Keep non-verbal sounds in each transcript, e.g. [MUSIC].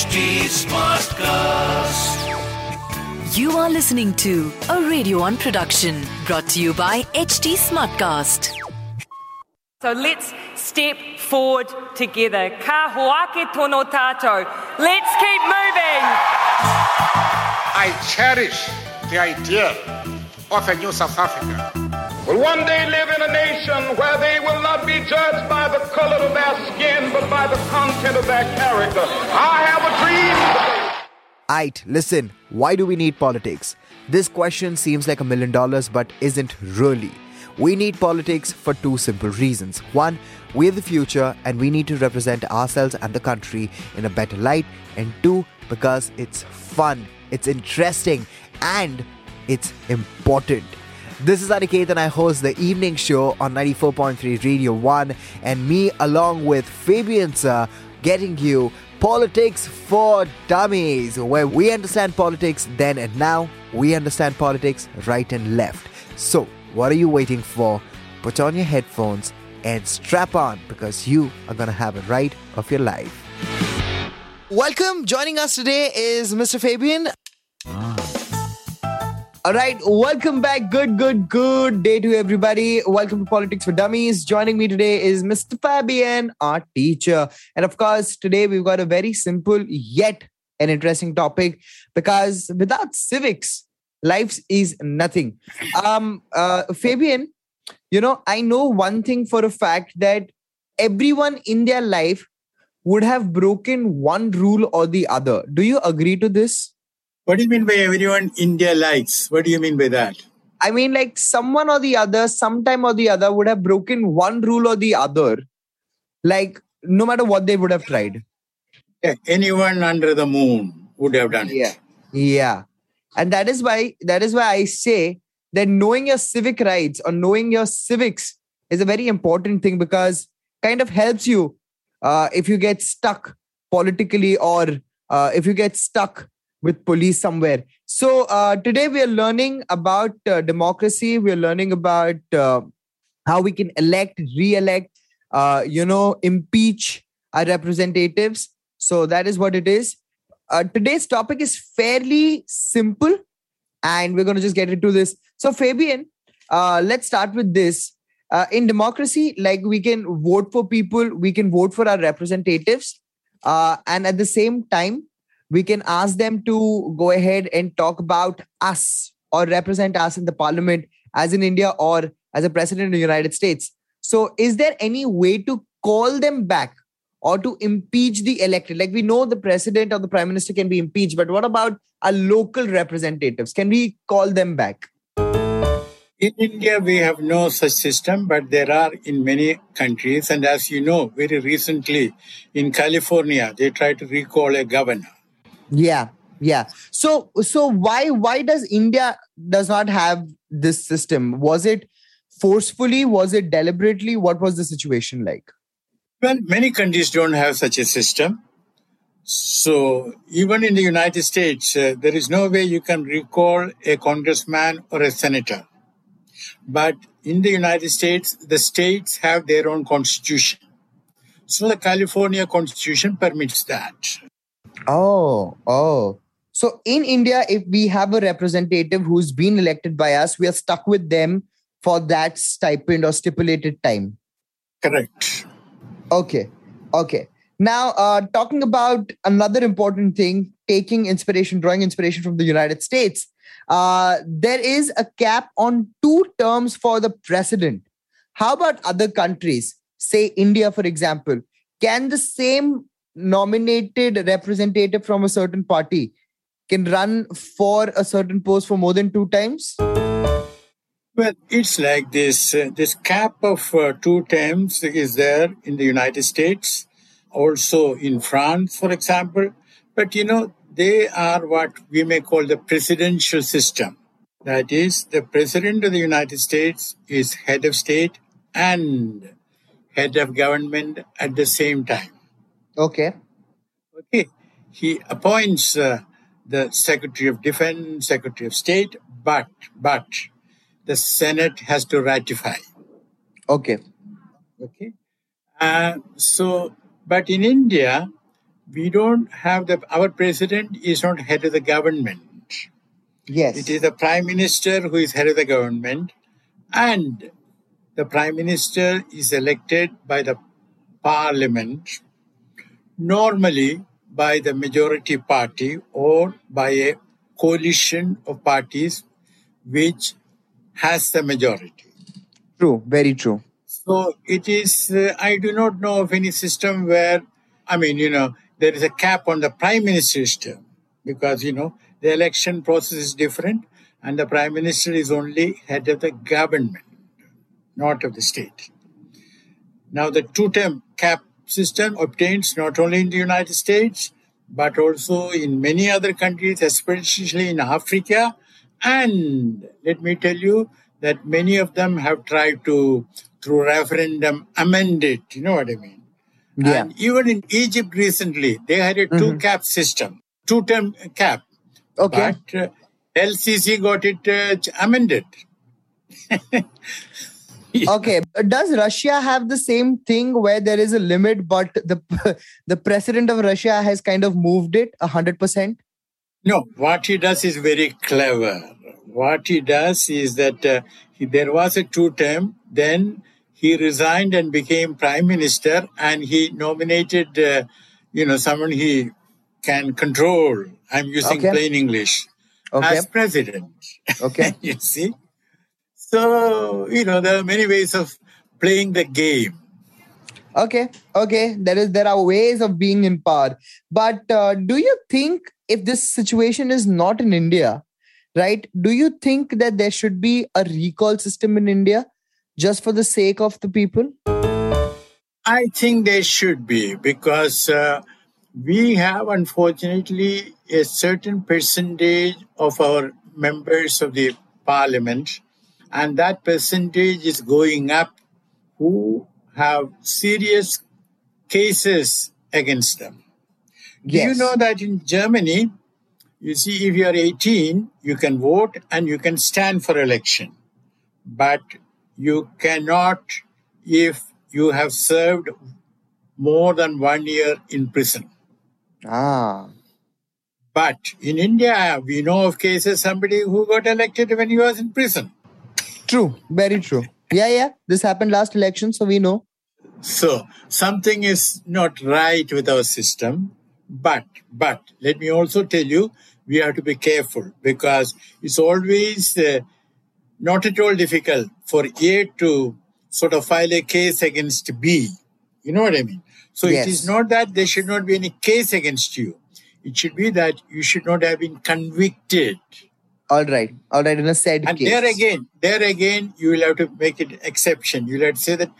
HT Smartcast. You are listening to a Radio 1 production brought to you by HT Smartcast. So let's step forward together. Ka hoake tono tato. Let's keep moving. I cherish the idea of a new South Africa. Will one day live in a nation where they will not be judged by the color of their skin, but by the content of their character. I have a dream. Aight, listen, why do we need politics? This question seems like a million dollars, but isn't really. We need politics for two simple reasons. One, we're the future and we need to represent ourselves and the country in a better light. And two, because it's fun, it's interesting, and it's important. This is Aniket and I host the evening show on 94.3 Radio 1 and me along with Fabian sir getting you Politics for Dummies where we understand politics then and now. We understand politics right and left. So, what are you waiting for? Put on your headphones and strap on because you are going to have a ride of your life. Welcome. Joining us today is Mr. Fabian. All right, welcome back. Good, good, good day to everybody. Welcome to Politics for Dummies. Joining me today is Mr. Fabian, our teacher. And of course, today we've got a very simple yet an interesting topic because without civics, life is nothing. Um, uh, Fabian, you know, I know one thing for a fact that everyone in their life would have broken one rule or the other. Do you agree to this? What do you mean by everyone India likes? What do you mean by that? I mean, like someone or the other, sometime or the other would have broken one rule or the other, like no matter what they would have tried. Yeah, anyone under the moon would have done it. Yeah. Yeah. And that is why that is why I say that knowing your civic rights or knowing your civics is a very important thing because kind of helps you uh, if you get stuck politically or uh, if you get stuck with police somewhere. So uh, today we are learning about uh, democracy. We are learning about uh, how we can elect, re-elect, uh, you know, impeach our representatives. So that is what it is. Uh, today's topic is fairly simple, and we're going to just get into this. So Fabian, uh, let's start with this. in democracy, like we can vote for people, we can vote for our representatives, and at the same time, we can ask them to go ahead and talk about us or represent us in the parliament as in India or as a president of the United States. So, is there any way to call them back or to impeach the elected? Like we know the president or the prime minister can be impeached, but what about our local representatives? Can we call them back? In India, we have no such system, but there are in many countries. And as you know, very recently in California, they tried to recall a governor yeah yeah. So so why why does india does not have this system? Was it forcefully? Was it deliberately? What was the situation like? Well many countries don't have such a system. So even in the united states uh, there is no way you can recall a congressman or a senator. But in the united states the states have their own constitution. So the california constitution permits that Oh, oh. So in India, if we have a representative who's been elected by us, we are stuck with them for that stipend or stipulated time. Correct. Okay. Okay. Now, uh, talking about another important thing, taking inspiration, drawing inspiration from the United States, uh, there is a cap on two terms for the president. How about other countries? Say India, for example. Can the same nominated representative from a certain party can run for a certain post for more than two times? Well, it's like this. Uh, this cap of uh, two terms is there in the United States, also in France, for example. But you know, they are what we may call the presidential system. That is, the president of the United States is head of state and head of government at the same time. Okay. Okay. He appoints uh, the Secretary of Defense, Secretary of State, but but the Senate has to ratify. Okay. Okay. Uh, so, but in India, we don't have the our president is not head of the government. Yes. It is the prime minister who is head of the government, and the prime minister is elected by the parliament, normally by the majority party or by a coalition of parties which has the majority. True. Very true. So it is, uh, I do not know of any system where, I mean, you know, there is a cap on the prime minister's term because, you know, the election process is different and the prime minister is only head of the government, not of the state. Now, the two term cap system obtains not only in the United States, but also in many other countries, especially in Africa. And let me tell you that many of them have tried to, through referendum, amend it. You know what I mean? Yeah. And even in Egypt recently, they had a two cap system, two term cap. Okay. But uh, el-Sisi got it uh, amended. [LAUGHS] [LAUGHS] okay does russia have the same thing where there is a limit but the [LAUGHS] the president of russia has kind of moved it 100% No, what he does is very clever. What he does is that uh, he, there was a two term, then he resigned and became prime minister, and he nominated, uh, you know, someone he can control. I'm using Okay. plain English Okay. as president. Okay. [LAUGHS] you see, so you know there are many ways of playing the game. okay okay. There is there are ways of being in power. But uh, do you think if this situation is not in india right do you think that there should be a recall system in india just for the sake of the people? I think there should be because uh, we have, unfortunately, a certain percentage of our members of the parliament, and that percentage is going up who have serious cases against them. Do you know that in Germany, you see, if you are 18, you can vote and you can stand for election. But you cannot if you have served more than one year in prison. ah But in India, we know of cases somebody who got elected when he was in prison. True very true yeah yeah this happened last election so we know So something is not right with our system. But but let me also tell you, we have to be careful because it's always uh, not at all difficult for A to sort of file a case against B. You know what I mean? So Yes. it is not that there should not be any case against you. It should be that you should not have been convicted. All right all right in a said And case there again, there again, you will have to make it exception. You'll have to say that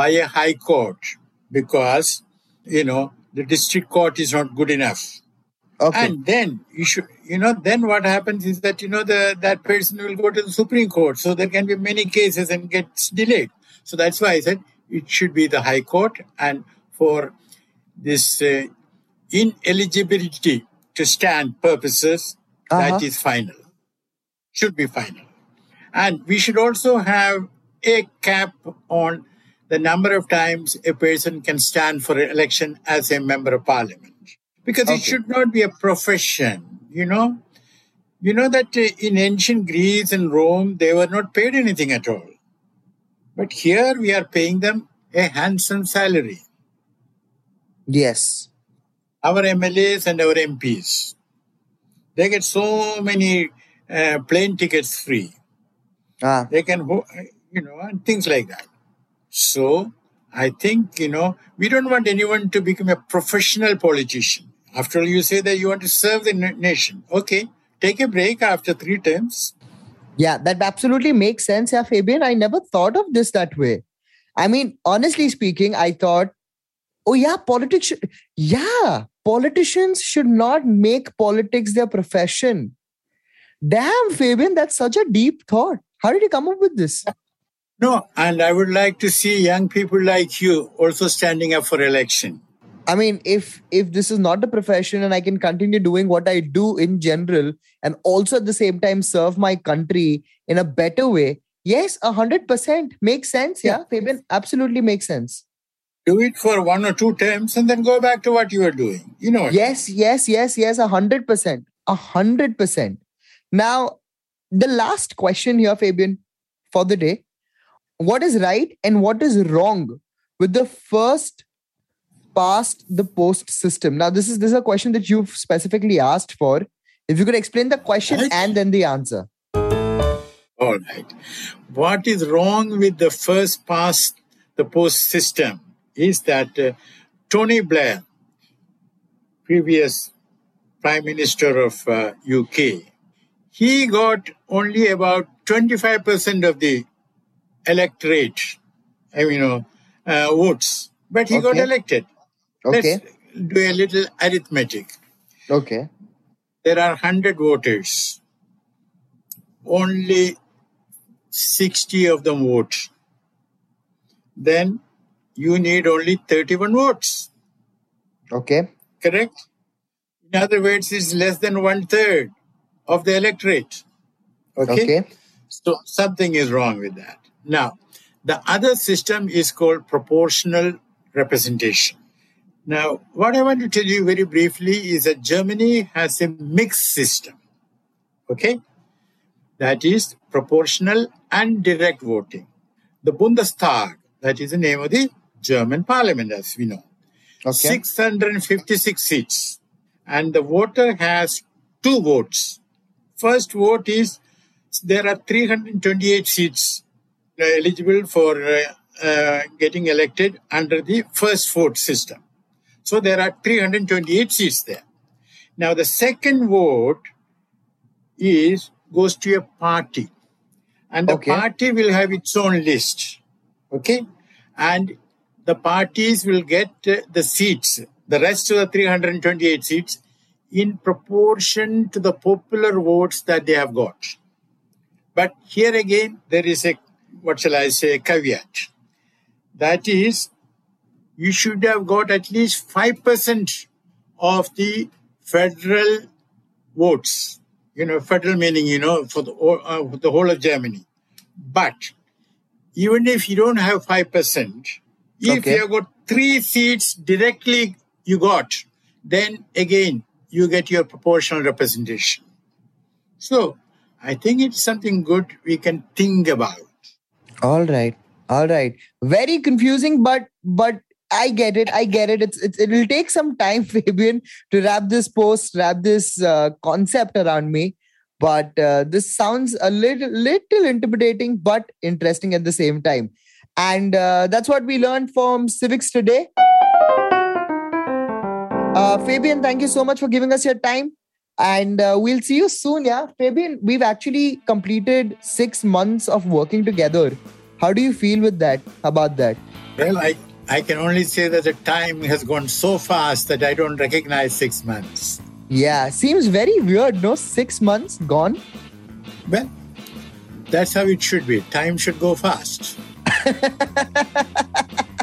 by a high court because, you know, the district court is not good enough. okay And then you should, you know, then what happens is that, you know, the that person will go to the Supreme Court. So there can be many cases and gets delayed. So that's why I said it should be the High Court. And for this uh, ineligibility to stand purposes, Uh-huh. that is final. Should be final. And we should also have a cap on the number of times a person can stand for election as a member of parliament. Because it should not be a profession, you know? You know that uh, in ancient Greece and Rome, they were not paid anything at all. But here we are paying them a handsome salary. yes Our MLAs and our MPs, they get so many uh, plane tickets free. ah they can you know and things like that so i think you know we don't want anyone to become a professional politician after all you say that you want to serve the nation okay take a break after three terms Yeah, that absolutely makes sense. Yeah, Fabian, I never thought of this that way. I mean, honestly speaking, I thought, oh, yeah, politics, should, yeah, politicians should not make politics their profession. Damn, Fabian, that's such a deep thought. How did you come up with this? no and i would like to see young people like you also standing up for election I mean, if if this is not a profession and I can continue doing what I do in general and also at the same time serve my country in a better way, yes, a hundred percent makes sense. Yeah, Fabian, absolutely makes sense. Do it for one or two terms and then go back to what you were doing. You know. Yes, yes, yes, yes, a hundred percent. A hundred percent. Now, the last question here, Fabian, for the day. What is right and what is wrong with the first past the post system? Now, this is this is a question that you've specifically asked for. If you could explain the question Right. and then the answer. All right. What is wrong with the first past the post system is that uh, Tony Blair, previous Prime Minister of uh, UK, he got only about 25% of the electorate, I mean, you know, uh, votes, but he got elected. Okay. Let's do a little arithmetic. Okay. There are 100 voters. Only 60 of them vote. Then you need only 31 votes. Okay. Correct? In other words, it's less than one third of the electorate. Okay? Okay. So something is wrong with that. Now, the other system is called proportional representation. Now, what I want to tell you very briefly is that Germany has a mixed system. Okay? That is proportional and direct voting. The Bundestag, that is the name of the German parliament, as we know. Okay. 656 seats. And the voter has two votes. First vote is there are 328 seats uh, eligible for uh, uh, getting elected under the first vote system. So there are 328 seats there. Now the second vote is goes to a party, and the Okay. party will have its own list. Okay, and the parties will get uh, the seats, the rest of the 328 seats, in proportion to the popular votes that they have got. But here again, there is a, what shall I say, caveat. That is, you should have got at least 5% of the federal votes. You know, federal meaning, you know, for the, whole- uh, for the whole of Germany. But even if you don't have 5%, if Okay. you have got three seats directly you got, then again, you get your proportional representation. So I think it's something good we can think about. All right. All right. Very confusing, but but I get it. I get it. It's, it's it'll take some time, [LAUGHS] Fabian, to wrap this post, wrap this uh, concept around me. But uh, this sounds a little little intimidating, but interesting at the same time. And uh, that's what we learned from civics today. Uh, Fabian, thank you so much for giving us your time. And uh, we'll see you soon, yeah? Fabian, we've actually completed six months of working together. How do you feel with that? About that? Well, I, I can only say that the time has gone so fast that I don't recognize six months. Yeah, seems very weird, no? Six months gone? Well, that's how it should be. Time should go fast. [LAUGHS]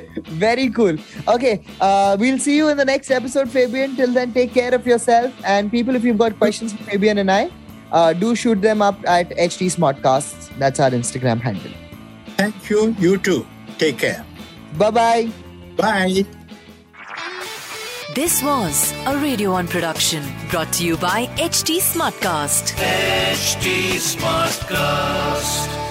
[LAUGHS] Very cool. Okay, uh, we'll see you in the next episode, Fabian. Till then, take care of yourself. And people, if you've got questions for Fabian and I, uh, do shoot them up at HT Smartcasts. That's our Instagram handle. Thank you. You too. Take care. Bye bye. Bye. This was a Radio 1 production brought to you by HT Smartcast. HT Smartcast.